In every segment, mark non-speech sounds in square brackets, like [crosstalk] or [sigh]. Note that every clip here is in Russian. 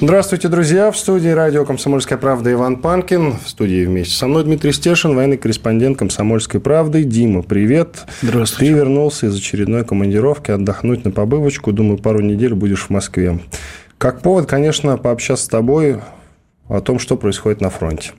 Здравствуйте, друзья! В студии радио «Комсомольская правда» Иван Панкин. В студии вместе со мной Дмитрий Стешин, военный корреспондент «Комсомольской правды». Дима, привет! Здравствуйте. Ты вернулся из очередной командировки отдохнуть на побывочку. Думаю, пару недель будешь в Москве. Как повод, конечно, пообщаться с тобой о том, что происходит на фронте.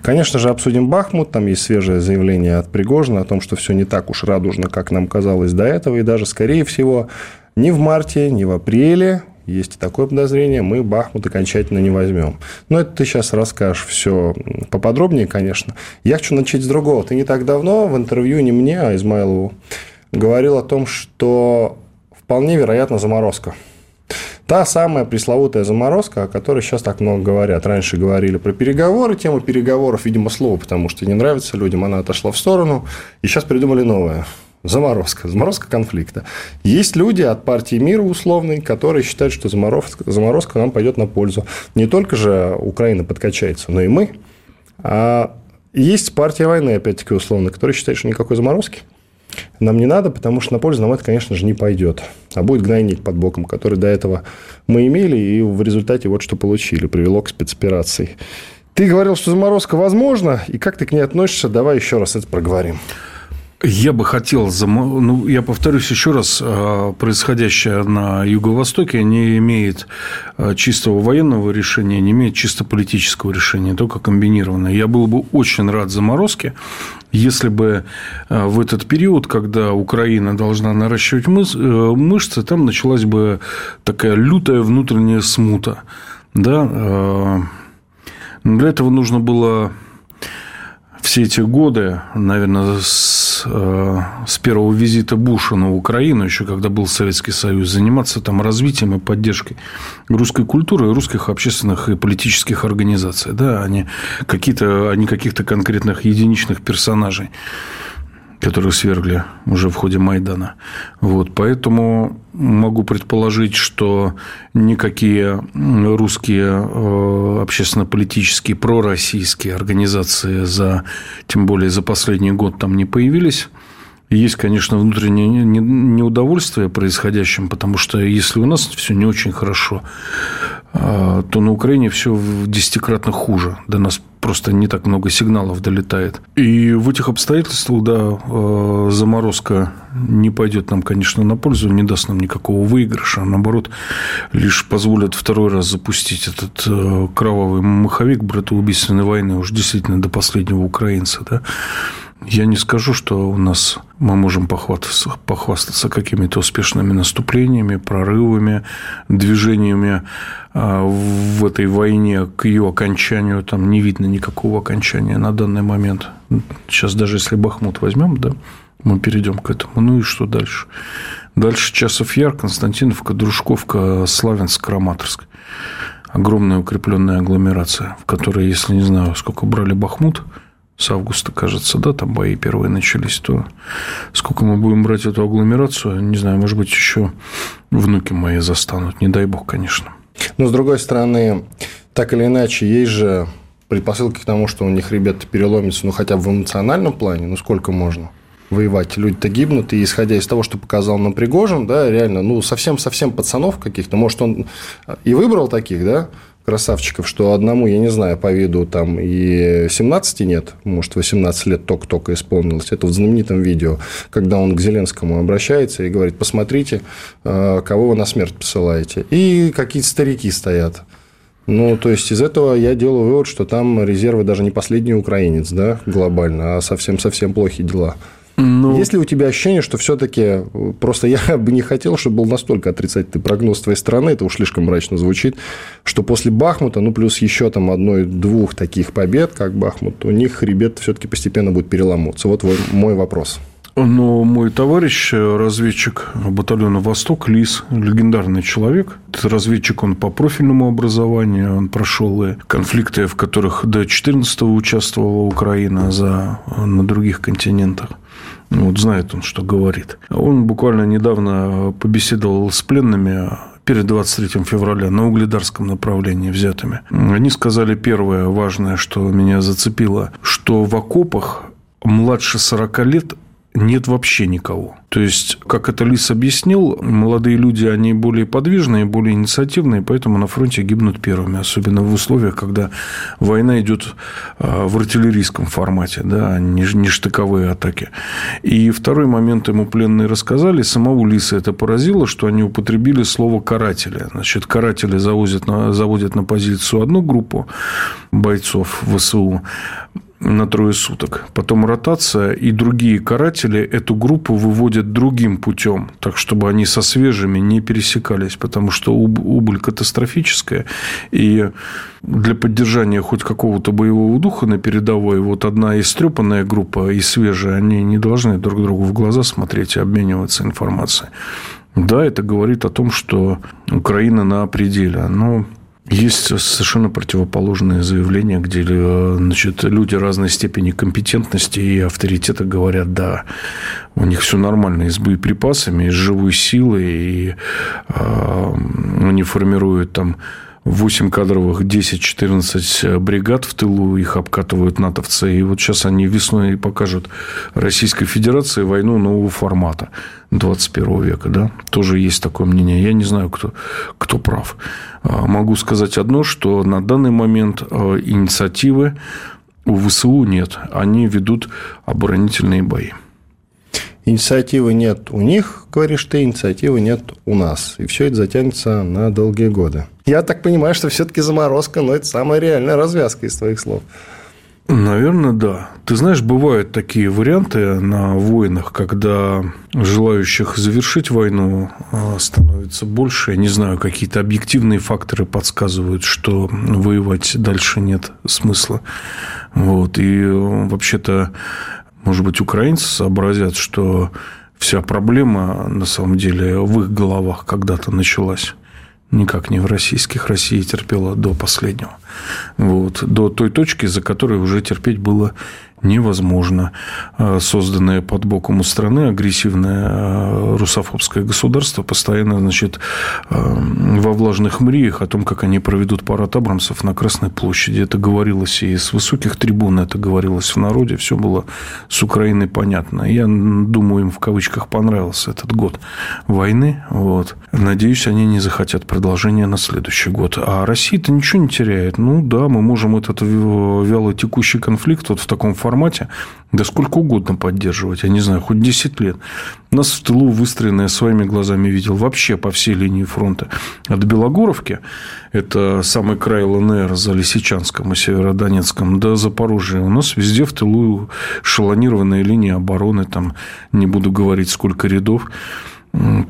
Конечно же, обсудим Бахмут. Там есть свежее заявление от Пригожина о том, что все не так уж радужно, как нам казалось до этого. И даже, скорее всего, ни в марте, ни в апреле есть такое подозрение, мы Бахмут окончательно не возьмем. Но это ты сейчас расскажешь все поподробнее, конечно. Я хочу начать с другого. Ты не так давно в интервью не мне, а Измайлову говорил о том, что вполне вероятно заморозка. Та самая пресловутая заморозка, о которой сейчас так много говорят. Раньше говорили про переговоры, тема переговоров, видимо, слово, потому что не нравится людям, она отошла в сторону, и сейчас придумали новое. Заморозка. Заморозка конфликта. Есть люди от партии мира условной, которые считают, что заморозка, заморозка нам пойдет на пользу. Не только же Украина подкачается, но и мы. А есть партия войны, опять-таки, условно, которая считает, что никакой заморозки нам не надо, потому что на пользу нам это, конечно же, не пойдет. А будет гнойник под боком, который до этого мы имели, и в результате вот что получили, привело к спецоперации. Ты говорил, что заморозка возможна, и как ты к ней относишься? Давай еще раз это проговорим. Я бы хотел, ну, я повторюсь еще раз, а, происходящее на Юго-Востоке не имеет а, чистого военного решения, не имеет чисто политического решения, только комбинированное. Я был бы очень рад заморозке, если бы а, в этот период, когда Украина должна наращивать э, мышцы, там началась бы такая лютая внутренняя смута. Да? Для этого нужно было все эти годы, наверное, с, э, с первого визита Буша на Украину, еще когда был Советский Союз, заниматься там развитием и поддержкой русской культуры, русских общественных и политических организаций, да, не, какие-то, не каких-то конкретных единичных персонажей которые свергли уже в ходе Майдана. Вот, поэтому могу предположить, что никакие русские э, общественно-политические, пророссийские организации за, тем более за последний год там не появились. Есть, конечно, внутреннее неудовольствие происходящим, потому что если у нас все не очень хорошо, а, то на Украине все в десятикратно хуже. До нас просто не так много сигналов долетает. И в этих обстоятельствах, да, а, заморозка не пойдет нам, конечно, на пользу, не даст нам никакого выигрыша, а наоборот, лишь позволит второй раз запустить этот а, кровавый маховик братоубийственной войны, уж действительно до последнего украинца, да, я не скажу, что у нас мы можем похвастаться, похвастаться какими-то успешными наступлениями, прорывами, движениями а, в этой войне к ее окончанию. Там не видно никакого окончания на данный момент. Сейчас даже если Бахмут возьмем, да, мы перейдем к этому. Ну и что дальше? Дальше Часов Яр, Константиновка, Дружковка, Славянск, Краматорск. Огромная укрепленная агломерация, в которой, если не знаю, сколько брали Бахмут – с августа, кажется, да, там бои первые начались, то сколько мы будем брать эту агломерацию, не знаю, может быть, еще внуки мои застанут, не дай бог, конечно. Но, с другой стороны, так или иначе, есть же предпосылки к тому, что у них ребята переломятся, ну, хотя бы в эмоциональном плане, ну, сколько можно воевать, люди-то гибнут, и исходя из того, что показал нам Пригожин, да, реально, ну, совсем-совсем пацанов каких-то, может, он и выбрал таких, да, красавчиков, что одному, я не знаю, по виду там и 17 нет, может, 18 лет только-только исполнилось. Это в знаменитом видео, когда он к Зеленскому обращается и говорит, посмотрите, э, кого вы на смерть посылаете. И какие-то старики стоят. Ну, то есть, из этого я делаю вывод, что там резервы даже не последний украинец, да, глобально, а совсем-совсем плохие дела. Ну... Есть ли у тебя ощущение, что все-таки просто я [laughs] бы не хотел, чтобы был настолько отрицательный прогноз твоей страны, это уж слишком мрачно звучит, что после Бахмута, ну плюс еще там одной-двух таких побед, как Бахмут, у них хребет все-таки постепенно будет переломаться. Вот мой вопрос. Но мой товарищ, разведчик батальона «Восток», Лис, легендарный человек. Этот разведчик, он по профильному образованию, он прошел и конфликты, в которых до 14-го участвовала Украина за, на других континентах. Ну, вот знает он, что говорит. Он буквально недавно побеседовал с пленными перед 23 февраля на угледарском направлении взятыми. Они сказали первое важное, что меня зацепило, что в окопах младше 40 лет нет вообще никого. То есть, как это Лис объяснил, молодые люди, они более подвижные, более инициативные, поэтому на фронте гибнут первыми, особенно в условиях, когда война идет а, в артиллерийском формате, да, а не, не штыковые атаки. И второй момент ему пленные рассказали, самого Лиса это поразило, что они употребили слово «каратели». Значит, каратели завозят на, заводят на позицию одну группу бойцов ВСУ, на трое суток. Потом ротация, и другие каратели эту группу выводят другим путем, так чтобы они со свежими не пересекались, потому что убыль катастрофическая. И для поддержания хоть какого-то боевого духа на передовой, вот одна истрепанная группа и свежая, они не должны друг другу в глаза смотреть и обмениваться информацией. Да, это говорит о том, что Украина на пределе. Но есть совершенно противоположные заявления, где значит, люди разной степени компетентности и авторитета говорят, да, у них все нормально и с боеприпасами, и с живой силой, и э, они формируют там 8 кадровых, 10-14 бригад в тылу, их обкатывают натовцы. И вот сейчас они весной покажут Российской Федерации войну нового формата 21 века. Да? Тоже есть такое мнение. Я не знаю, кто, кто прав. А, могу сказать одно, что на данный момент а, инициативы у ВСУ нет. Они ведут оборонительные бои. Инициативы нет у них, говоришь ты, инициативы нет у нас. И все это затянется на долгие годы. Я так понимаю, что все-таки заморозка, но это самая реальная развязка из твоих слов. Наверное, да. Ты знаешь, бывают такие варианты на войнах, когда желающих завершить войну а, становится больше. Я не знаю, какие-то объективные факторы подсказывают, что воевать дальше нет смысла. Вот. И вообще-то может быть, украинцы сообразят, что вся проблема на самом деле в их головах когда-то началась. Никак не в российских. Россия терпела до последнего. Вот. До той точки, за которой уже терпеть было невозможно. А, созданное под боком у страны агрессивное а, русофобское государство постоянно, значит, а, во влажных мриях о том, как они проведут парад Абрамсов на Красной площади. Это говорилось и с высоких трибун, это говорилось в народе. Все было с Украиной понятно. Я думаю, им в кавычках понравился этот год войны. Вот. Надеюсь, они не захотят продолжения на следующий год. А Россия-то ничего не теряет. Ну да, мы можем этот вяло текущий конфликт вот в таком формате да сколько угодно поддерживать, я не знаю, хоть 10 лет. Нас в тылу выстроенное своими глазами видел вообще по всей линии фронта. От Белогоровки, это самый край ЛНР за Лисичанском и Северодонецком, до Запорожья. У нас везде в тылу шалонированные линии обороны, там не буду говорить, сколько рядов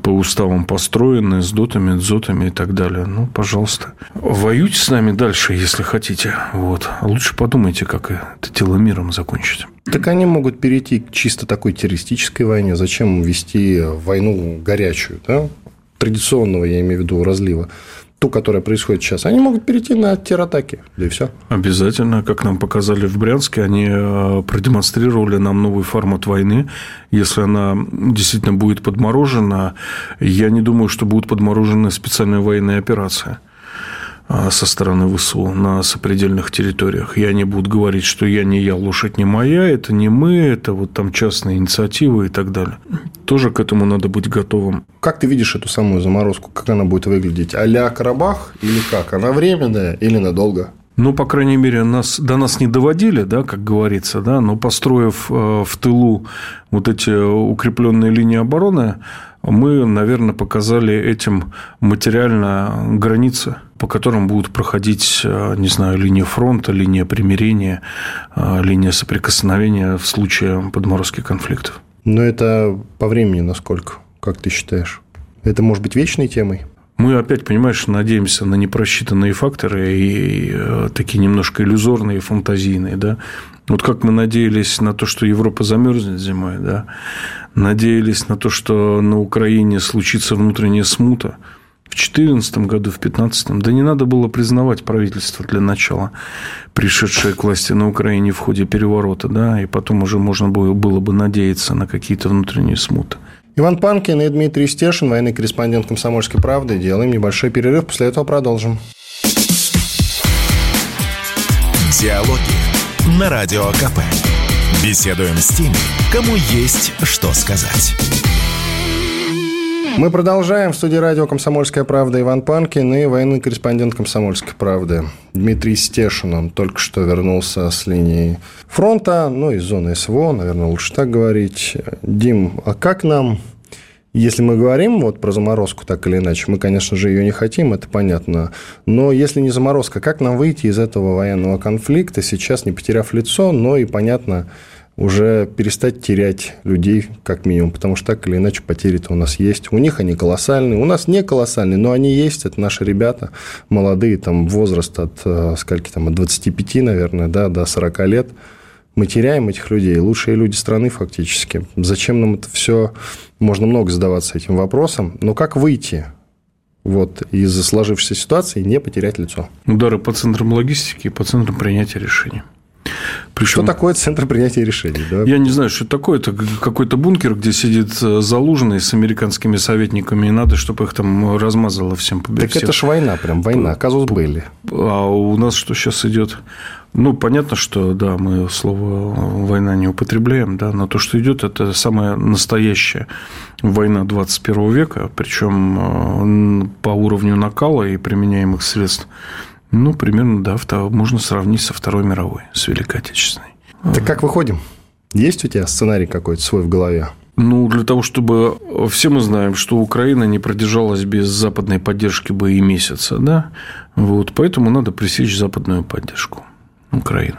по уставам построены, с дотами, дзотами и так далее. Ну, пожалуйста. Воюйте с нами дальше, если хотите. Вот. Лучше подумайте, как это дело миром закончить. Так они могут перейти к чисто такой террористической войне. Зачем вести войну горячую, да? традиционного, я имею в виду, разлива ту, которая происходит сейчас, они могут перейти на терратаки, да и все. Обязательно, как нам показали в Брянске, они э, продемонстрировали нам новый формат войны. Если она действительно будет подморожена, я не думаю, что будут подморожены специальные военные операции. А, со стороны ВСУ на сопредельных территориях. Я не буду говорить, что я не я, лошадь не моя, это не мы, это вот там частные инициативы и так далее. Тоже к этому надо быть готовым. Как ты видишь эту самую заморозку? Как она будет выглядеть? а Карабах или как? Она временная или надолго? Ну, по крайней мере, нас, до нас не доводили, да, как говорится, да, но построив э, в тылу вот эти укрепленные линии обороны, мы, наверное, показали этим материально границы, по которым будут проходить, э, не знаю, линия фронта, линия примирения, э, линия соприкосновения в случае подморозки конфликтов. Но это по времени насколько, как ты считаешь? Это может быть вечной темой? Мы опять, понимаешь, надеемся на непросчитанные факторы и э, такие немножко иллюзорные, фантазийные, да. Вот как мы надеялись на то, что Европа замерзнет зимой, да, надеялись на то, что на Украине случится внутренняя смута в 2014 году, в 2015, да не надо было признавать правительство для начала, пришедшее к власти на Украине в ходе переворота, да, и потом уже можно было, было бы надеяться на какие-то внутренние смуты. Иван Панкин и Дмитрий Стешин, военный корреспондент «Комсомольской правды». Делаем небольшой перерыв, после этого продолжим. Диалоги на Радио КП. Беседуем с теми, кому есть что сказать. Мы продолжаем. В студии радио «Комсомольская правда» Иван Панкин и военный корреспондент «Комсомольской правды» Дмитрий Стешин. Он только что вернулся с линии фронта, ну, из зоны СВО, наверное, лучше так говорить. Дим, а как нам если мы говорим вот про заморозку так или иначе, мы, конечно же, ее не хотим, это понятно. Но если не заморозка, как нам выйти из этого военного конфликта сейчас, не потеряв лицо, но и, понятно, уже перестать терять людей, как минимум, потому что так или иначе потери-то у нас есть. У них они колоссальные, у нас не колоссальные, но они есть, это наши ребята, молодые, там, возраст от, э, скольки там, от 25, наверное, да, до 40 лет. Мы теряем этих людей, лучшие люди страны фактически. Зачем нам это все? Можно много задаваться этим вопросом. Но как выйти вот, из сложившейся ситуации и не потерять лицо? Удары по центрам логистики и по центрам принятия решений. Причем... Что такое центр принятия решений? Да? Я не знаю, что это такое. Это какой-то бункер, где сидит э, залуженный с американскими советниками, и надо, чтобы их там размазало всем Так это ж война, прям война, казус были. А у нас что сейчас идет? Ну, понятно, что, да, мы слово «война» не употребляем, да, но то, что идет, это самая настоящая война 21 века, причем э, по уровню накала и применяемых средств ну, примерно, да, можно сравнить со Второй мировой, с Великой Отечественной. Так как выходим? Есть у тебя сценарий какой-то свой в голове? Ну, для того, чтобы... Все мы знаем, что Украина не продержалась без западной поддержки бы и месяца, да? Вот, поэтому надо пресечь западную поддержку Украины.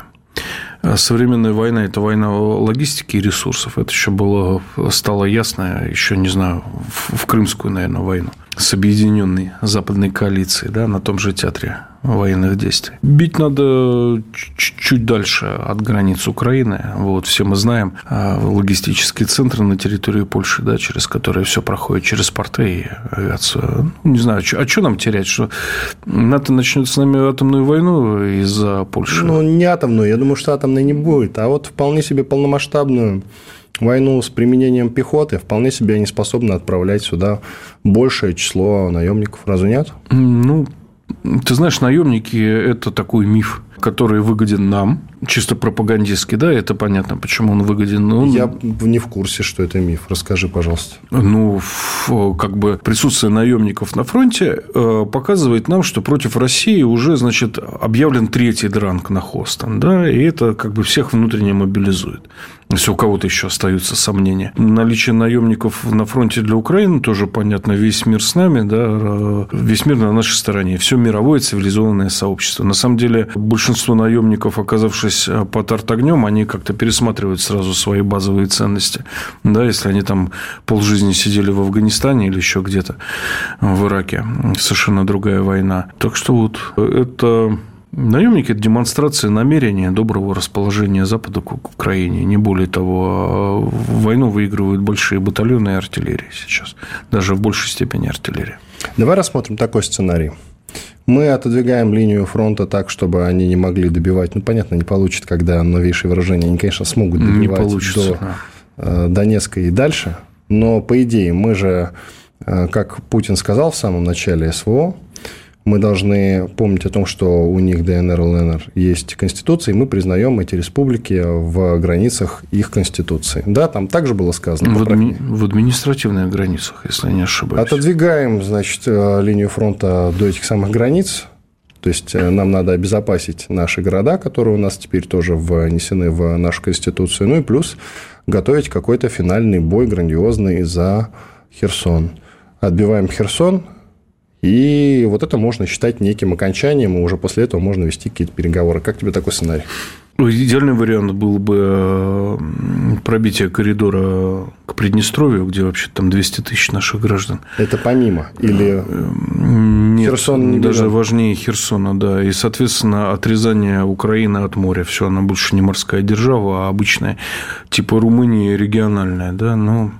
А современная война – это война логистики и ресурсов. Это еще было, стало ясно, еще, не знаю, в, в Крымскую, наверное, войну с объединенной западной коалицией да, на том же театре военных действий. Бить надо чуть дальше от границ Украины. Вот, все мы знаем а, логистические центры на территории Польши, да, через которые все проходит через порты и авиацию. Ну, не знаю, а что нам терять? Что НАТО начнет с нами атомную войну из-за Польши? Ну, не атомную. Я думаю, что атомной не будет. А вот вполне себе полномасштабную войну с применением пехоты, вполне себе они способны отправлять сюда большее число наемников. Разве нет? Ну, ты знаешь, наемники – это такой миф, который выгоден нам, чисто пропагандистский, да, это понятно, почему он выгоден. Он... Я не в курсе, что это миф. Расскажи, пожалуйста. Ну, как бы присутствие наемников на фронте э, показывает нам, что против России уже, значит, объявлен третий дранг на Хостон, да, и это как бы всех внутренне мобилизует. Если у кого-то еще остаются сомнения. Наличие наемников на фронте для Украины тоже понятно. Весь мир с нами, да, э, весь мир на нашей стороне. Все мировое цивилизованное сообщество. На самом деле, большинство наемников, оказавшись э, под артогнем, они как-то пересматривают сразу свои базовые ценности. Да, если они там полжизни сидели в Афганистане или еще где-то в Ираке. Совершенно другая война. Так что вот это Наемники – это демонстрация намерения доброго расположения Запада к Украине. Не более того, войну выигрывают большие батальоны и артиллерия сейчас. Даже в большей степени артиллерия. Давай рассмотрим такой сценарий. Мы отодвигаем линию фронта так, чтобы они не могли добивать. Ну, понятно, не получат, когда новейшие выражения. Они, конечно, смогут добивать до да. Э, Донецка и дальше. Но, по идее, мы же, э, как Путин сказал в самом начале СВО, мы должны помнить о том, что у них ДНР, ЛНР есть конституция, и мы признаем эти республики в границах их конституции. Да, там также было сказано. В, адми... в административных границах, если я не ошибаюсь. Отодвигаем, значит, э, линию фронта до этих самых границ. То есть э, нам надо обезопасить наши города, которые у нас теперь тоже внесены в нашу конституцию. Ну и плюс готовить какой-то финальный бой грандиозный за Херсон. Отбиваем Херсон, и вот это можно считать неким окончанием, и уже после этого можно вести какие-то переговоры. Как тебе такой сценарий? Ну, идеальный вариант был бы пробитие коридора к Приднестровью, где вообще там 200 тысяч наших граждан. Это помимо? Или Нет, Херсон не даже берем? важнее Херсона, да. И, соответственно, отрезание Украины от моря. Все, она больше не морская держава, а обычная, типа Румынии региональная, да. Но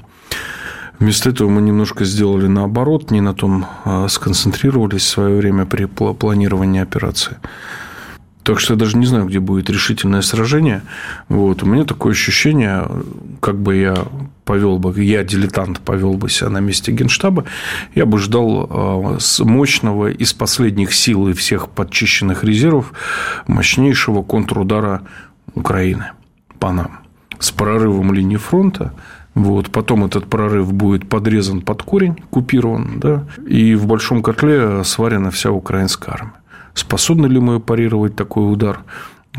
Вместо этого мы немножко сделали наоборот, не на том а сконцентрировались в свое время при планировании операции. Так что я даже не знаю, где будет решительное сражение. Вот. У меня такое ощущение, как бы я повел бы, я дилетант повел бы себя на месте генштаба, я бы ждал а, мощного из последних сил и всех подчищенных резервов мощнейшего контрудара Украины по нам с прорывом линии фронта, вот, потом этот прорыв будет подрезан под корень, купирован, да, и в большом котле сварена вся украинская армия. Способны ли мы парировать такой удар?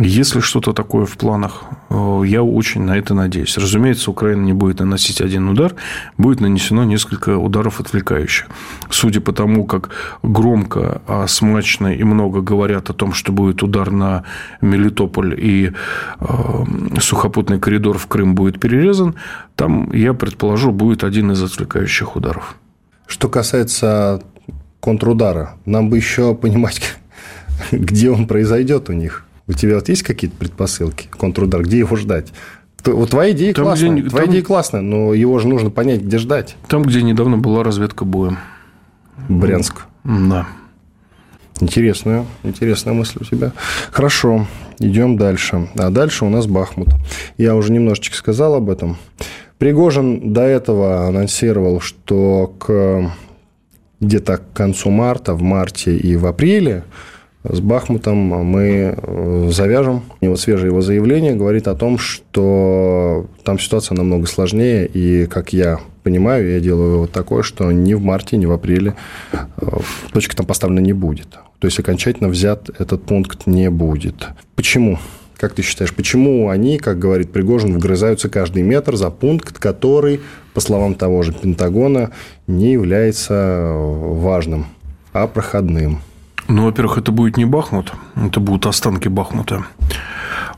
Если что-то такое в планах, э, я очень на это надеюсь. Разумеется, Украина не будет наносить один удар, будет нанесено несколько ударов отвлекающих. Судя по тому, как громко, а смачно и много говорят о том, что будет удар на Мелитополь и э, сухопутный коридор в Крым будет перерезан, там, я предположу, будет один из отвлекающих ударов. Что касается контрудара, нам бы еще понимать, [laughs] где он произойдет у них. У тебя вот есть какие-то предпосылки, контрудар, где его ждать? Вот твоя идея там, классная, где, твоя там, идея классная, но его же нужно понять, где ждать. Там, где недавно была разведка боем. Брянск. Да. Интересная, интересная мысль у тебя. Хорошо, идем дальше. А дальше у нас Бахмут. Я уже немножечко сказал об этом. Пригожин до этого анонсировал, что к где-то к концу марта, в марте и в апреле с Бахмутом мы э, завяжем. И вот свежее его заявление говорит о том, что там ситуация намного сложнее, и, как я понимаю, я делаю вот такое, что ни в марте, ни в апреле э, точка там поставлена не будет. То есть окончательно взят этот пункт не будет. Почему? Как ты считаешь, почему они, как говорит Пригожин, вгрызаются каждый метр за пункт, который, по словам того же Пентагона, не является важным, а проходным? Ну, во-первых, это будет не Бахмут, это будут останки Бахмута.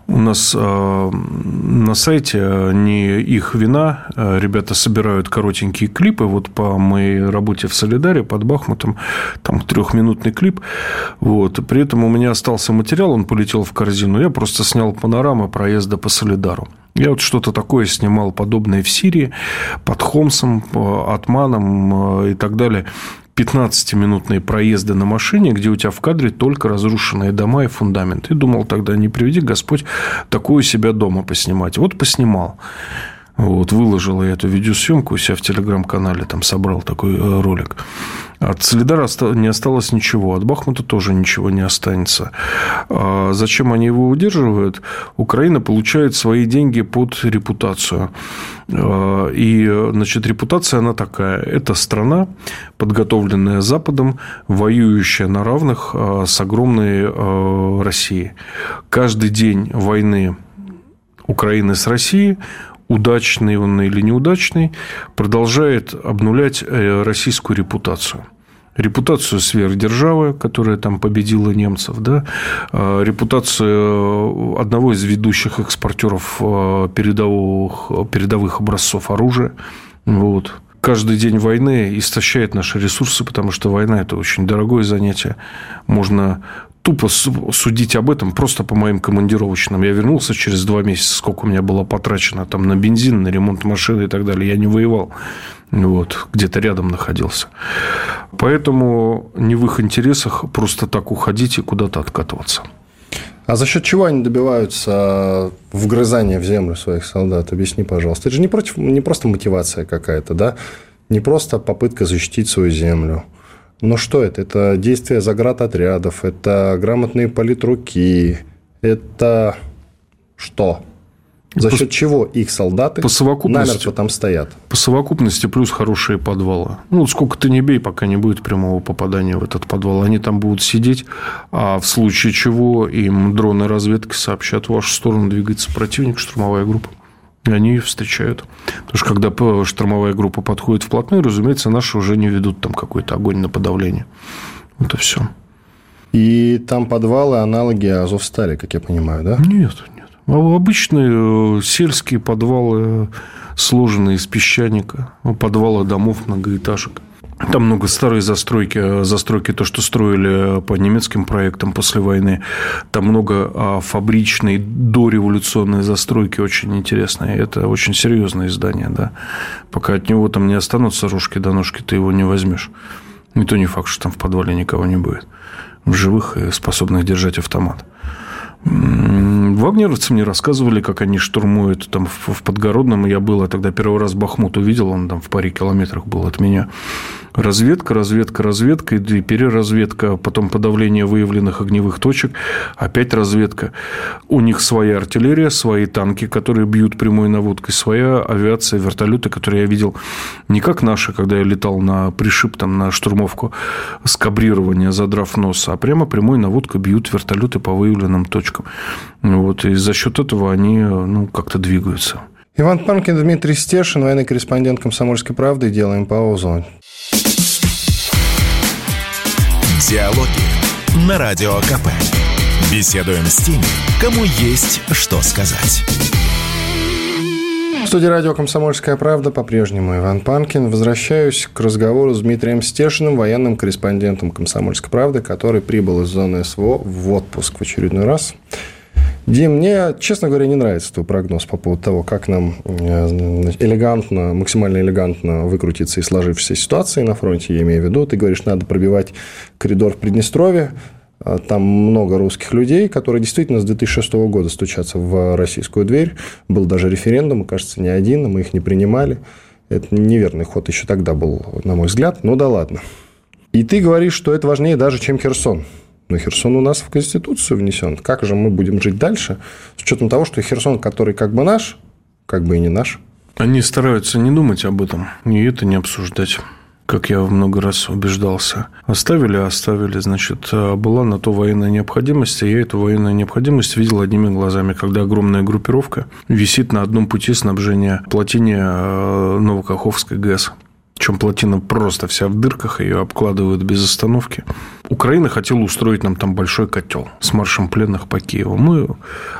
У нас э, на сайте э, не их вина. Э, ребята собирают коротенькие клипы. Вот по моей работе в Солидаре под Бахмутом, там трехминутный клип. Вот. При этом у меня остался материал, он полетел в корзину. Я просто снял панорамы проезда по Солидару. Я вот что-то такое снимал подобное в Сирии, под Хомсом, Атманом и так далее. 15-минутные проезды на машине, где у тебя в кадре только разрушенные дома и фундамент. И думал тогда, не приведи Господь такую себя дома поснимать. Вот поснимал. Вот, выложил я эту видеосъемку у себя в телеграм-канале, там собрал такой э, ролик. От Солидара не осталось ничего, от Бахмута тоже ничего не останется. А зачем они его удерживают? Украина получает свои деньги под репутацию. А, и, значит, репутация она такая. Это страна, подготовленная Западом, воюющая на равных а, с огромной Россией. Каждый день войны Украины с Россией удачный он или неудачный, продолжает обнулять э, российскую репутацию репутацию сверхдержавы, которая там победила немцев, да, а, репутацию одного из ведущих экспортеров э, передовых, передовых образцов оружия. Вот. Каждый день войны истощает наши ресурсы, потому что война – это очень дорогое занятие. Можно тупо судить об этом просто по моим командировочным. Я вернулся через два месяца, сколько у меня было потрачено там на бензин, на ремонт машины и так далее. Я не воевал. Вот, где-то рядом находился. Поэтому не в их интересах просто так уходить и куда-то откатываться. А за счет чего они добиваются вгрызания в землю своих солдат? Объясни, пожалуйста. Это же не, против, не просто мотивация какая-то, да? Не просто попытка защитить свою землю – но что это? Это действия заградотрядов, это грамотные политруки, это что? За по, счет чего их солдаты по совокупности, намертво там стоят? По совокупности плюс хорошие подвалы. Ну, сколько ты не бей, пока не будет прямого попадания в этот подвал. Они там будут сидеть, а в случае чего им дроны разведки сообщат, в вашу сторону двигается противник, штурмовая группа. Они встречают. Потому что когда штурмовая группа подходит вплотную, разумеется, наши уже не ведут там какой-то огонь на подавление. Вот и все. И там подвалы, аналоги Азовстали, как я понимаю, да? Нет, нет. А обычные э, сельские подвалы, сложенные из песчаника, подвалы домов многоэтажек. Там много старой застройки, застройки то, что строили по немецким проектам после войны. Там много а, фабричной дореволюционной застройки очень интересной. Это очень серьезное издание, да. Пока от него там не останутся рожки до ножки, ты его не возьмешь. И то не факт, что там в подвале никого не будет. В живых способных держать автомат. Вагнеровцы мне рассказывали, как они штурмуют там в Подгородном. Я был, я тогда первый раз Бахмут увидел, он там в паре километрах был от меня. Разведка, разведка, разведка, и переразведка, потом подавление выявленных огневых точек, опять разведка. У них своя артиллерия, свои танки, которые бьют прямой наводкой, своя авиация, вертолеты, которые я видел не как наши, когда я летал на пришиб, там, на штурмовку с кабрирования, задрав нос, а прямо прямой наводкой бьют вертолеты по выявленным точкам. Вот, и за счет этого они ну, как-то двигаются. Иван Панкин, Дмитрий Стешин, военный корреспондент «Комсомольской правды». Делаем паузу. Диалоги на Радио КП. Беседуем с теми, кому есть что сказать. В студии радио «Комсомольская правда» по-прежнему Иван Панкин. Возвращаюсь к разговору с Дмитрием Стешиным, военным корреспондентом «Комсомольской правды», который прибыл из зоны СВО в отпуск в очередной раз. Дим, мне, честно говоря, не нравится твой прогноз по поводу того, как нам э, элегантно, максимально элегантно выкрутиться из сложившейся ситуации на фронте, я имею в виду. Ты говоришь, надо пробивать коридор в Приднестровье. А там много русских людей, которые действительно с 2006 года стучатся в российскую дверь. Был даже референдум, кажется, не один, мы их не принимали. Это неверный ход еще тогда был, на мой взгляд. Ну да ладно. И ты говоришь, что это важнее даже, чем Херсон. Но Херсон у нас в Конституцию внесен. Как же мы будем жить дальше, с учетом того, что Херсон, который как бы наш, как бы и не наш? Они стараются не думать об этом и это не обсуждать как я много раз убеждался. Оставили, оставили, значит, а была на то военная необходимость, и я эту военную необходимость видел одними глазами, когда огромная группировка висит на одном пути снабжения плотине э, Новокаховской ГЭС. Чем плотина просто вся в дырках, ее обкладывают без остановки. Украина хотела устроить нам там большой котел с маршем пленных по Киеву. Мы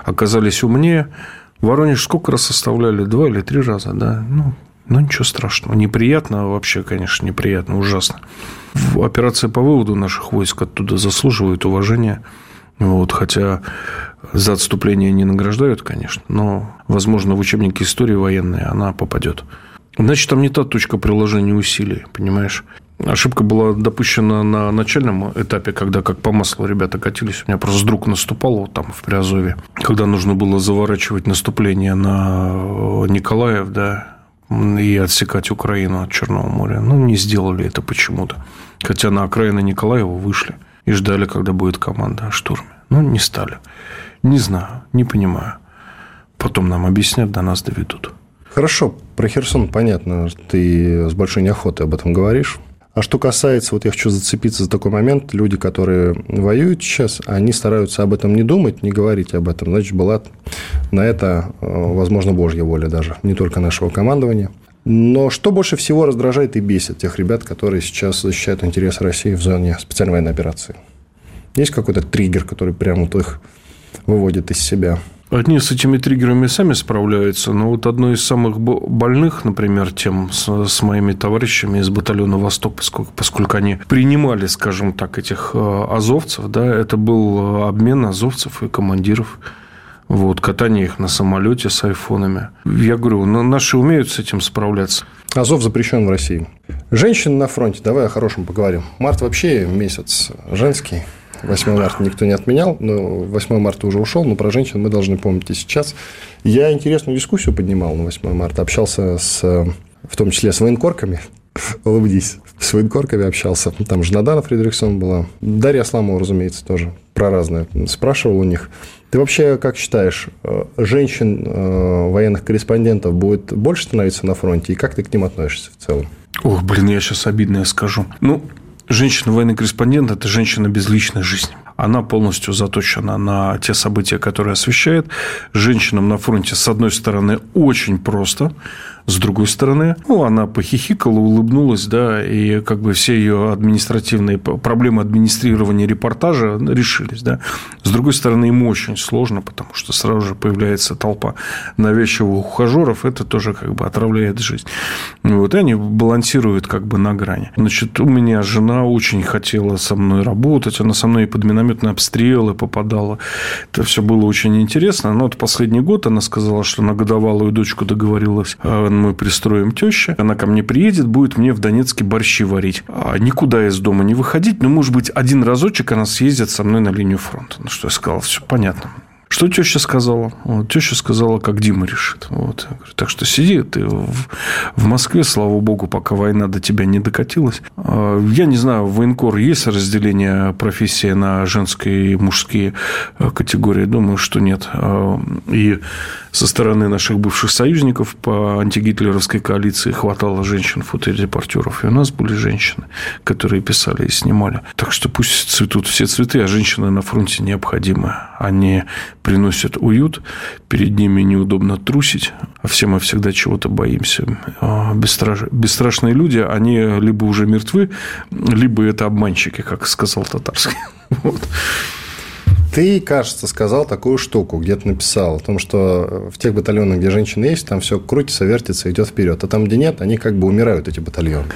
оказались умнее. Воронеж сколько раз составляли? Два или три раза, да? Ну, ну, ничего страшного. Неприятно вообще, конечно, неприятно, ужасно. Операция по выводу наших войск оттуда заслуживает уважения. Вот, хотя за отступление не награждают, конечно, но, возможно, в учебнике истории военной она попадет. Значит, там не та точка приложения усилий, понимаешь? Ошибка была допущена на начальном этапе, когда как по маслу ребята катились. У меня просто друг наступал вот там в Приазове, когда нужно было заворачивать наступление на Николаев, да, и отсекать Украину от Черного моря. Ну, не сделали это почему-то. Хотя на окраины Николаева вышли и ждали, когда будет команда о штурме. Ну, не стали. Не знаю, не понимаю. Потом нам объяснят, до нас доведут. Хорошо, про Херсон понятно, ты с большой неохотой об этом говоришь. А что касается, вот я хочу зацепиться за такой момент, люди, которые воюют сейчас, они стараются об этом не думать, не говорить об этом. Значит, была на это, э, возможно, Божья воля даже, не только нашего командования. Но что больше всего раздражает и бесит тех ребят, которые сейчас защищают интересы России в зоне специальной военной операции? Есть какой-то триггер, который прямо вот их выводит из себя? Одни с этими триггерами сами справляются, но вот одно из самых больных, например, тем с, с моими товарищами из батальона «Восток», поскольку, поскольку они принимали, скажем так, этих э, азовцев, да, это был обмен азовцев и командиров. Вот, катание их на самолете с айфонами. Я говорю, наши умеют с этим справляться. Азов запрещен в России. Женщины на фронте, давай о хорошем поговорим. Март вообще месяц женский. 8 марта никто не отменял, но 8 марта уже ушел, но про женщин мы должны помнить и сейчас. Я интересную дискуссию поднимал на 8 марта, общался с, в том числе с военкорками, [laughs] улыбнись, с военкорками общался. Там же Надана Фредериксон была. Дарья Асламова, разумеется, тоже про разное спрашивал у них. Ты вообще как считаешь, э, женщин, э, военных корреспондентов будет больше становиться на фронте? И как ты к ним относишься в целом? Ох, блин, я сейчас обидное скажу. Ну, Женщина военный корреспондент – это женщина без личной жизни. Она полностью заточена на те события, которые освещает. Женщинам на фронте, с одной стороны, очень просто. С другой стороны, ну, она похихикала, улыбнулась, да, и как бы все ее административные проблемы администрирования репортажа решились, да. С другой стороны, ему очень сложно, потому что сразу же появляется толпа навязчивых ухажеров, это тоже как бы отравляет жизнь. Вот, и они балансируют как бы на грани. Значит, у меня жена очень хотела со мной работать, она со мной и под минометные обстрелы попадала. Это все было очень интересно. Но вот последний год она сказала, что на годовалую дочку договорилась мы пристроим теща, она ко мне приедет, будет мне в Донецке борщи варить. А никуда из дома не выходить, но, может быть, один разочек она съездит со мной на линию фронта. Ну, что я сказал, все понятно. Что теща сказала? Вот, теща сказала, как Дима решит. Вот. Так что сиди ты в, в Москве, слава богу, пока война до тебя не докатилась. А, я не знаю, в военкор есть разделение профессии на женские и мужские э, категории? Думаю, что нет. А, и со стороны наших бывших союзников по антигитлеровской коалиции хватало женщин-фоторепортеров. И у нас были женщины, которые писали и снимали. Так что пусть цветут все цветы, а женщины на фронте необходимы. Они приносят уют, перед ними неудобно трусить, а все мы всегда чего-то боимся. А бесстраш... Бесстрашные люди, они либо уже мертвы, либо это обманщики, как сказал Татарский. [laughs] Вот. Ты, кажется, сказал такую штуку, где-то написал, о том, что в тех батальонах, где женщины есть, там все крутится, вертится, идет вперед. А там, где нет, они как бы умирают, эти батальоны.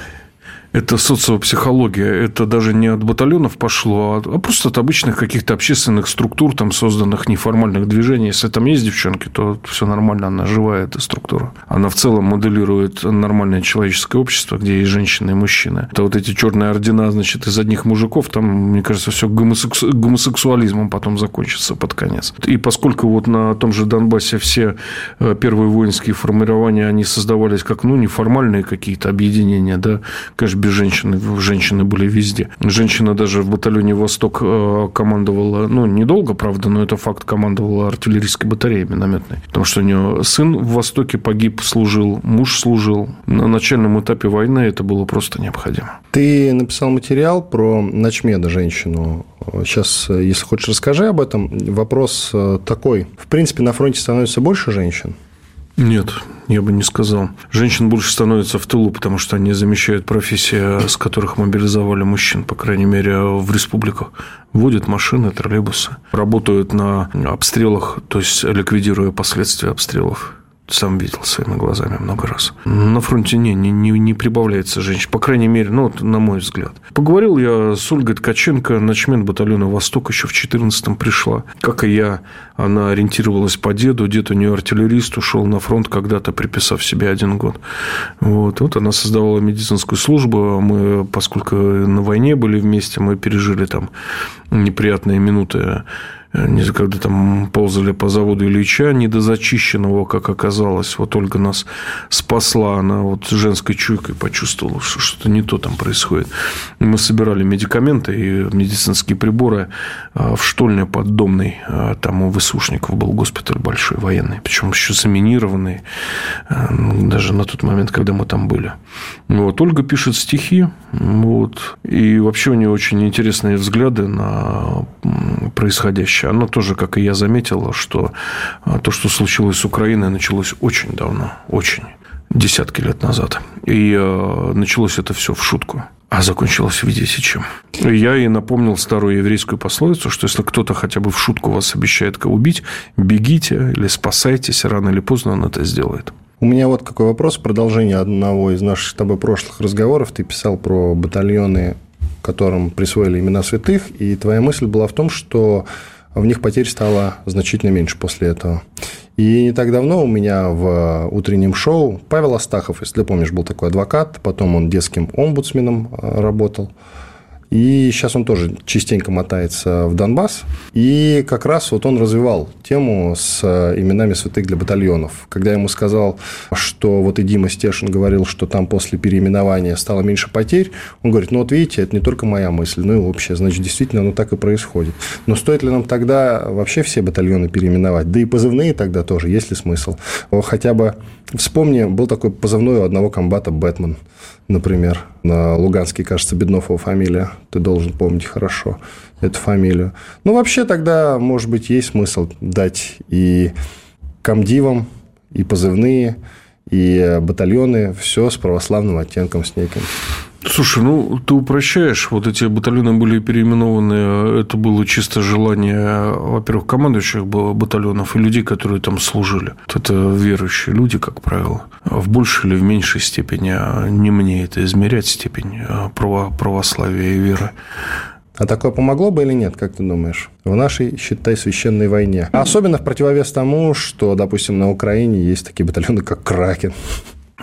Это социопсихология. Это даже не от батальонов пошло, а, а просто от обычных каких-то общественных структур, там, созданных неформальных движений. Если там есть девчонки, то все нормально, она живая, эта структура. Она в целом моделирует нормальное человеческое общество, где есть женщины и мужчины. Это вот эти черные ордена, значит, из одних мужиков, там, мне кажется, все гомосексу... гомосексуализмом потом закончится под конец. И поскольку вот на том же Донбассе все э, первые воинские формирования, они создавались как, ну, неформальные какие-то объединения, да, конечно, без женщины. Женщины были везде. Женщина даже в батальоне «Восток» э, командовала, ну, недолго, правда, но это факт, командовала артиллерийской батареей минометной. Потому что у нее сын в «Востоке» погиб, служил, муж служил. На начальном этапе войны это было просто необходимо. Ты написал материал про ночмеда женщину. Сейчас, если хочешь, расскажи об этом. Вопрос э, такой. В принципе, на фронте становится больше женщин? Нет, я бы не сказал. Женщин больше становится в тылу, потому что они замещают профессии, с которых мобилизовали мужчин, по крайней мере, в республиках. Водят машины, троллейбусы. Работают на обстрелах, то есть ликвидируя последствия обстрелов сам видел своими глазами много раз. На фронте не, не, не, не прибавляется женщин. По крайней мере, ну, вот, на мой взгляд. Поговорил я с Ольгой Ткаченко, начмен батальона «Восток» еще в 14-м пришла. Как и я, она ориентировалась по деду. Дед у нее артиллерист, ушел на фронт когда-то, приписав себе один год. Вот. вот она создавала медицинскую службу. Мы, поскольку на войне были вместе, мы пережили там неприятные минуты когда там ползали по заводу Ильича, недозачищенного, как оказалось. Вот Ольга нас спасла, она вот женской чуйкой почувствовала, что что-то не то там происходит. Мы собирали медикаменты и медицинские приборы а, в штольне под Домной. А, там у Высушников был госпиталь большой, военный, причем еще заминированный, а, даже на тот момент, когда мы там были. Вот. Ольга пишет стихи, вот, и вообще у нее очень интересные взгляды на происходящее Оно тоже, как и я заметила, что а, то, что случилось с Украиной, началось очень давно, очень десятки лет назад. И э, началось это все в шутку. А закончилось, видите, чем. Я и напомнил старую еврейскую пословицу, что если кто-то хотя бы в шутку вас обещает кого убить, бегите или спасайтесь, рано или поздно он это сделает. У меня вот какой вопрос. Продолжение одного из наших с тобой прошлых разговоров. Ты писал про батальоны, которым присвоили имена святых, и твоя мысль была в том, что в них потерь стало значительно меньше после этого. И не так давно у меня в утреннем шоу Павел Астахов, если ты помнишь, был такой адвокат, потом он детским омбудсменом э, работал. И сейчас он тоже частенько мотается в Донбасс. И как раз вот он развивал тему с э, именами святых для батальонов. Когда я ему сказал, что вот и Дима Стешин говорил, что там после переименования стало меньше потерь, он говорит, ну вот видите, это не только моя мысль, но и общая. Значит, действительно, оно так и происходит. Но стоит ли нам тогда вообще все батальоны переименовать? Да и позывные тогда тоже, есть ли смысл? Хотя бы вспомни, был такой позывной у одного комбата «Бэтмен» например, на Луганске, кажется, Беднов фамилия, ты должен помнить хорошо эту фамилию. Ну, вообще тогда, может быть, есть смысл дать и комдивам, и позывные, и батальоны все с православным оттенком, с неким. Слушай, ну ты упрощаешь. Вот эти батальоны были переименованы. Это было чисто желание, во-первых, командующих батальонов и людей, которые там служили. Это верующие люди, как правило. В большей или в меньшей степени. А не мне это измерять степень а, православия и веры. А такое помогло бы или нет, как ты думаешь, в нашей, считай, священной войне? Особенно в противовес тому, что, допустим, на Украине есть такие батальоны, как Кракен.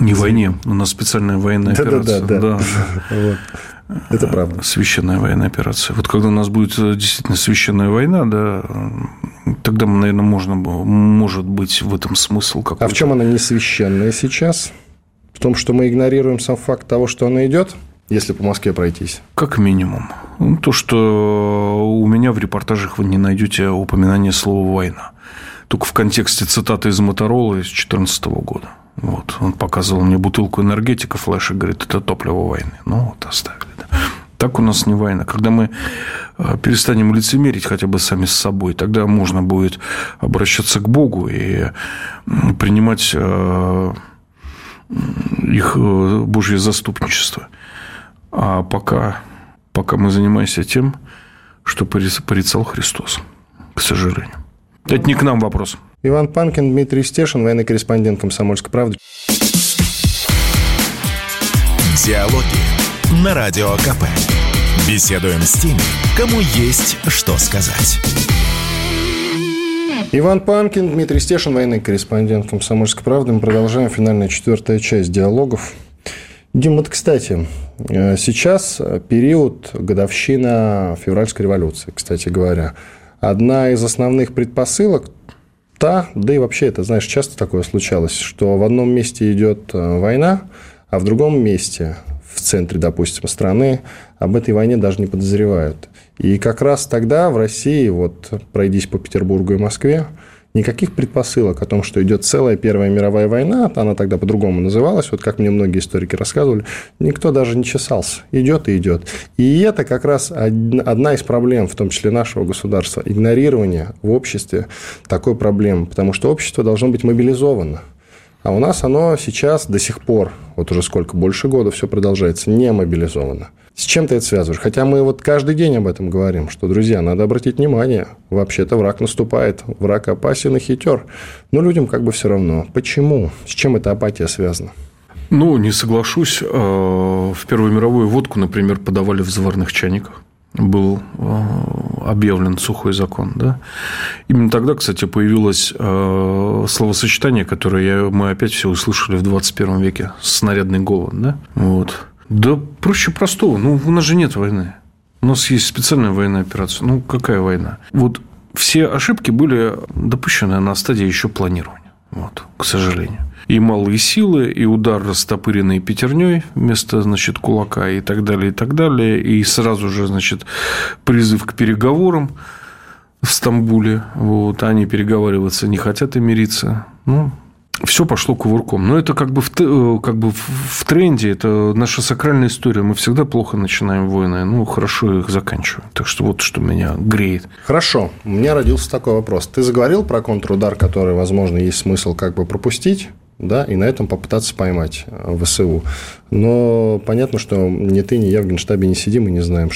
Не войне, у нас специальная военная да, операция. Да, да, да. Вот. Это правда. Священная военная операция. Вот когда у нас будет э, действительно священная война, да, тогда, наверное, можно, может быть в этом смысл какой-то. А в чем она не священная сейчас? В том, что мы игнорируем сам факт того, что она идет? если по Москве пройтись? Как минимум. Ну, то, что у меня в репортажах вы не найдете упоминания слова «война». Только в контексте цитаты из Моторола из 2014 года. Вот. Он показывал мне бутылку энергетика, флеш, и говорит, это топливо войны. Ну, вот оставили. Да. Так у нас не война. Когда мы э, перестанем лицемерить хотя бы сами с собой, тогда можно будет обращаться к Богу и принимать э, их э, Божье заступничество. А пока, пока мы занимаемся тем, что порицал Христос, к сожалению. Это не к нам вопрос. Иван Панкин, Дмитрий Стешин, военный корреспондент «Комсомольской правды». Диалоги на Радио КП. Беседуем с теми, кому есть что сказать. Иван Панкин, Дмитрий Стешин, военный корреспондент «Комсомольской правды». Мы продолжаем финальная четвертая часть диалогов. Дим, вот, кстати, э, сейчас период годовщина февральской революции, кстати говоря. Одна из основных предпосылок та, да и вообще это, знаешь, часто такое случалось, что в одном месте идет э, война, а в другом месте, в центре, допустим, страны, об этой войне даже не подозревают. И как раз тогда в России, вот пройдись по Петербургу и Москве, никаких предпосылок о том, что идет целая Первая мировая война, она тогда по-другому называлась, вот как мне многие историки рассказывали, никто даже не чесался. Идет и идет. И это как раз одна из проблем, в том числе нашего государства, игнорирование в обществе такой проблемы, потому что общество должно быть мобилизовано. А у нас оно сейчас до сих пор, вот уже сколько, больше года все продолжается, не мобилизовано. С чем ты это связываешь? Хотя мы вот каждый день об этом говорим, что, друзья, надо обратить внимание, вообще-то враг наступает, враг опасен и хитер. Но людям как бы все равно. Почему? С чем эта апатия связана? Ну, не соглашусь. Э, в Первую мировую водку, например, подавали в заварных чайниках был э, объявлен сухой закон. Да? Именно тогда, кстати, появилось э, словосочетание, которое мы опять все услышали в 21 веке – снарядный голод. Да? Вот. Да проще простого. Ну, у нас же нет войны. У нас есть специальная военная операция. Ну, какая война? Вот все ошибки были допущены на стадии еще планирования. Вот, к сожалению. И малые силы, и удар растопыренный пятерней вместо, значит, кулака и так далее, и так далее. И сразу же, значит, призыв к переговорам в Стамбуле. Вот, они переговариваться не хотят и мириться. Ну, все пошло кувырком. Но это как бы, в, э, как бы в тренде, это наша сакральная история. Мы всегда плохо начинаем войны, ну, хорошо их заканчиваем. Так что вот что меня греет. Хорошо. У меня родился такой вопрос. Ты заговорил про контрудар, который, возможно, есть смысл как бы пропустить? да, и на этом попытаться поймать э, ВСУ. Но понятно, что ни ты, ни я в Генштабе не сидим и не знаем,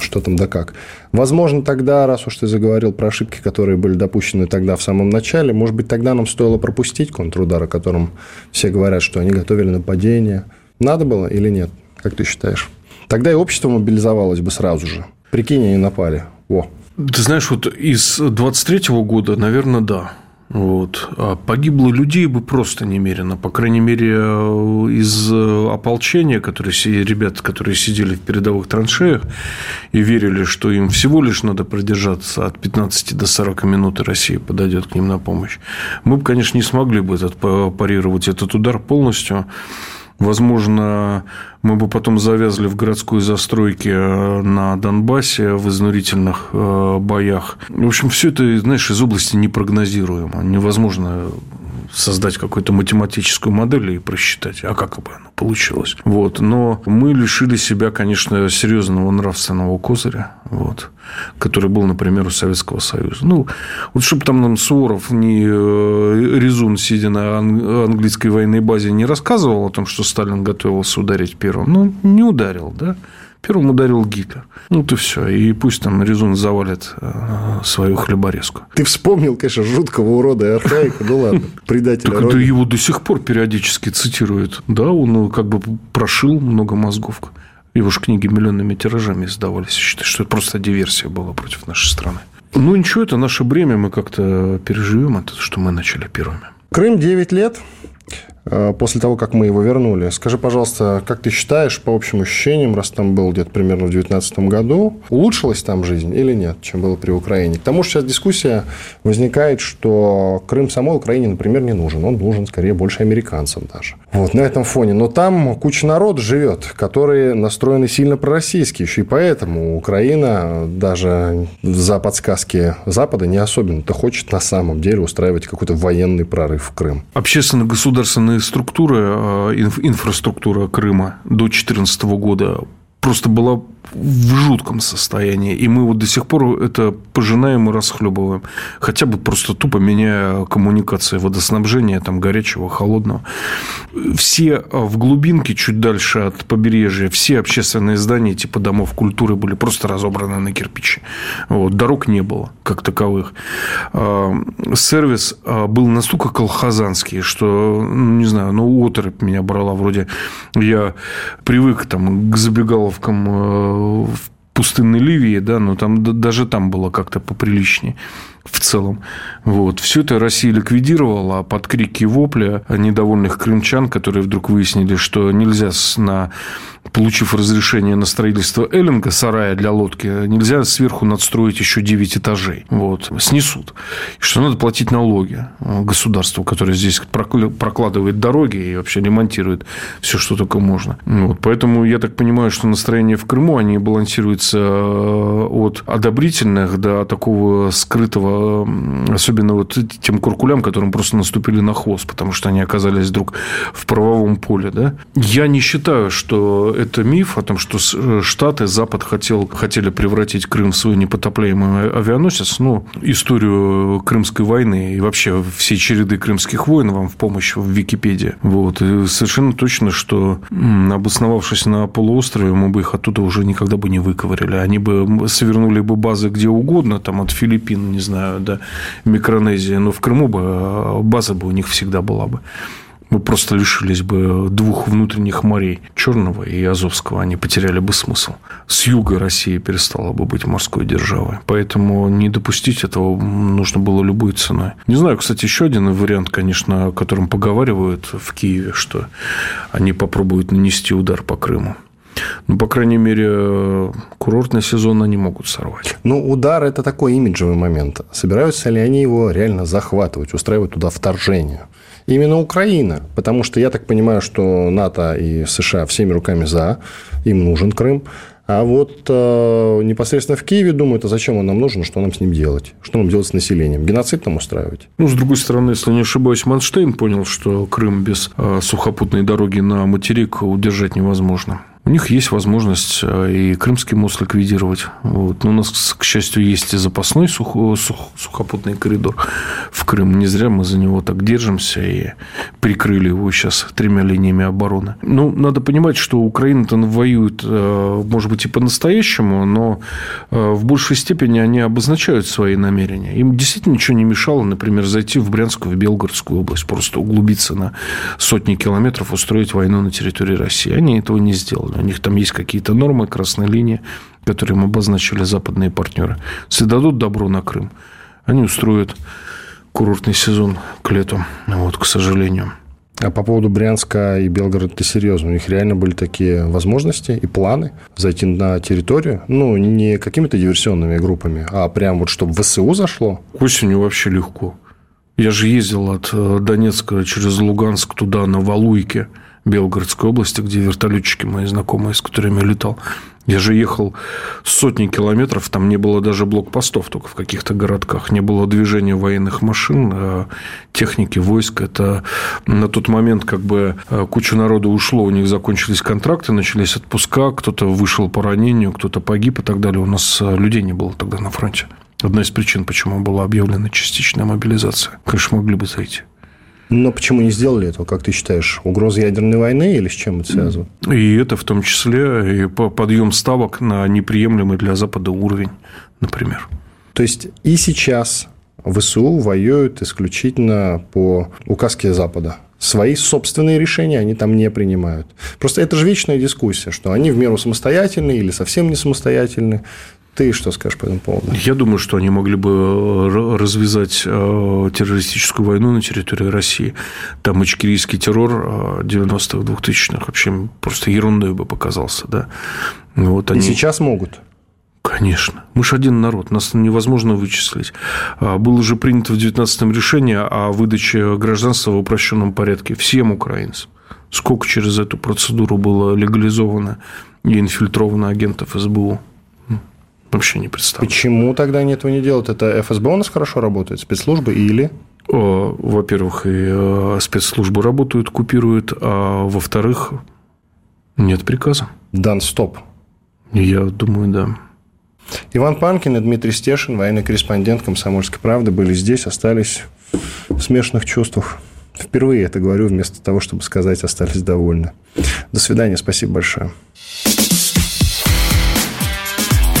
что там да как. Возможно, тогда, раз уж ты заговорил про ошибки, которые были допущены тогда в самом начале, может быть, тогда нам стоило пропустить контрудар, о котором все говорят, что они готовили нападение. Надо было или нет? Как ты считаешь? Тогда и общество мобилизовалось бы сразу же. Прикинь, они напали. О. Ты знаешь, вот из 23 -го года, наверное, да. Вот. А погибло людей бы просто немерено. По крайней мере, из ополчения, которые, ребят, которые сидели в передовых траншеях и верили, что им всего лишь надо продержаться от 15 до 40 минут, и Россия подойдет к ним на помощь. Мы бы, конечно, не смогли бы этот, парировать этот удар полностью. Возможно, мы бы потом завязли в городской застройке э, на Донбассе в изнурительных э, боях. В общем, все это, знаешь, из области непрогнозируемо. Невозможно создать какую-то математическую модель и просчитать, а как бы оно получилось. Вот. Но мы лишили себя, конечно, серьезного нравственного козыря, вот, который был, например, у Советского Союза. Ну, вот чтобы там нам Суворов не э, резун, сидя на английской военной базе, не рассказывал о том, что Сталин готовился ударить первым, ну, не ударил, да. Первым ударил Гитлер. Ну, ты все. И пусть там Резун завалит э, свою хлеборезку. Ты вспомнил, конечно, жуткого урода и архаика. Ну, ладно, предателя Так это его до сих пор периодически цитируют. Да, он э, как бы прошил много мозгов. Его же книги миллионными тиражами издавались. Считаю, что это просто диверсия была против нашей страны. Ну, ничего, это наше бремя. Мы как-то переживем это, что мы начали первыми. Крым 9 лет. Э, после того, как мы его вернули. Скажи, пожалуйста, как ты считаешь, по общим ощущениям, раз там был где-то примерно в 2019 году, улучшилась там жизнь или нет, чем было при Украине? К тому же сейчас дискуссия возникает, что Крым самой Украине, например, не нужен. Он нужен скорее больше американцам даже. Вот на этом фоне. Но там куча народа живет, которые настроены сильно пророссийски. Еще и поэтому Украина даже за подсказки Запада не особенно-то хочет на самом деле устраивать какой-то военный прорыв в Крым. Общественно-государственный структуры, э, инфраструктура Крыма до 2014 года просто была в жутком состоянии. И мы вот до сих пор это пожинаем и расхлебываем. Хотя бы просто тупо меняя коммуникации водоснабжения, там, горячего, холодного. Все в глубинке, чуть дальше от побережья, все общественные здания типа домов культуры были просто разобраны на кирпичи. Вот. Дорог не было, как таковых. А, сервис а, был настолько колхозанский, что, ну, не знаю, ну, оторопь меня брала. Вроде я привык там, к забегаловкам в пустынной Ливии, да, но там даже там было как-то поприличнее в целом. Вот. Все это Россия ликвидировала под крики вопля недовольных крымчан, которые вдруг выяснили, что нельзя на получив разрешение на строительство эллинга, сарая для лодки, нельзя сверху надстроить еще 9 этажей. Вот. Снесут. Что надо платить налоги государству, которое здесь прокладывает дороги и вообще ремонтирует все, что только можно. Вот. Поэтому я так понимаю, что настроение в Крыму, они балансируются э, от одобрительных до такого скрытого, особенно вот тем куркулям, которым просто наступили на хвост, потому что они оказались вдруг в правовом поле. Да? Я не считаю, что это миф о том, что э, Штаты, Запад хотел, хотели превратить Крым в свой непотопляемый авианосец. Ну, историю Крымской войны и вообще все череды крымских войн вам в помощь в Википедии. Вот. И совершенно точно, что обосновавшись на полуострове, мы бы их оттуда уже никогда бы не выковырили. Они бы свернули бы базы где угодно, там от Филиппин, не знаю, до Микронезии, но в Крыму бы а, база бы у них всегда была бы мы просто лишились бы двух внутренних морей, Черного и Азовского, они потеряли бы смысл. С юга Россия перестала бы быть морской державой. Поэтому не допустить этого нужно было любой ценой. Не знаю, кстати, еще один вариант, конечно, о котором поговаривают в Киеве, что они попробуют нанести удар по Крыму. Ну, по крайней мере, курортный сезон они могут сорвать. Ну, удар – это такой имиджевый момент. Собираются ли они его реально захватывать, устраивать туда вторжение? Именно Украина. Потому что я так понимаю, что НАТО и США всеми руками за, им нужен Крым. А вот э, непосредственно в Киеве думают, а зачем он нам нужен, что нам с ним делать? Что нам делать с населением? Геноцид там устраивать? Ну, с другой стороны, если не ошибаюсь, Манштейн понял, что Крым без э, сухопутной дороги на материк удержать невозможно. У них есть возможность э, и Крымский мост ликвидировать. Вот. Но у нас, к счастью, есть и запасной сухо, сух, сухопутный коридор в Крым. Не зря мы за него так держимся и прикрыли его сейчас тремя линиями обороны. Ну, надо понимать, что Украина-то воюет, э, может быть, и по-настоящему, но э, в большей степени они обозначают свои намерения. Им действительно ничего не мешало, например, зайти в Брянскую, в Белгородскую область, просто углубиться на сотни километров, устроить войну на территории России. Они этого не сделали. У них там есть какие-то нормы, красные линии, которые им обозначили западные партнеры. Если дадут добро на Крым, они устроят курортный сезон к лету. Вот, к сожалению. А по поводу Брянска и Белгорода, ты серьезно? У них реально были такие возможности и планы зайти на территорию? Ну, не какими-то диверсионными группами, а прям вот чтобы в ВСУ зашло? Осенью вообще легко. Я же ездил от э, Донецка через Луганск туда, на Валуйке. Белгородской области, где вертолетчики мои знакомые, с которыми я летал. Я же ехал сотни километров, там не было даже блокпостов, только в каких-то городках. Не было движения военных машин, а техники, войск. Это на тот момент как бы э, куча народу ушло, у них закончились контракты, начались отпуска, кто-то вышел по ранению, кто-то погиб и так далее. У нас э, людей не было тогда на фронте. Одна из причин, почему была объявлена частичная мобилизация. Конечно, могли бы зайти. Но почему не сделали этого, как ты считаешь? Угроза ядерной войны или с чем это связано? И это в том числе и подъем ставок на неприемлемый для Запада уровень, например. То есть и сейчас ВСУ воюют исключительно по указке Запада. Свои собственные решения они там не принимают. Просто это же вечная дискуссия, что они в меру самостоятельны или совсем не самостоятельны. Ты что скажешь по этому поводу? Я думаю, что они могли бы э, развязать э, террористическую войну на территории России. Там ичкерийский террор 90-х, э, 2000-х вообще просто ерундой бы показался. Да? Вот они... И сейчас могут? Конечно. Мы же один народ, нас невозможно вычислить. А, было же принято в 19-м решение о выдаче гражданства в упрощенном порядке всем украинцам. Сколько через эту процедуру было легализовано и инфильтровано агентов СБУ? Вообще не представляю. Почему тогда они этого не делают? Это ФСБ у нас хорошо работает, спецслужбы или? Во-первых, и э, спецслужбы работают, купируют, а во-вторых, нет приказа. Дан стоп. Я думаю, да. Иван Панкин и Дмитрий Стешин, военный корреспондент «Комсомольской правды», были здесь, остались в смешанных чувствах. Впервые это говорю, вместо того, чтобы сказать «остались довольны». До свидания, спасибо большое.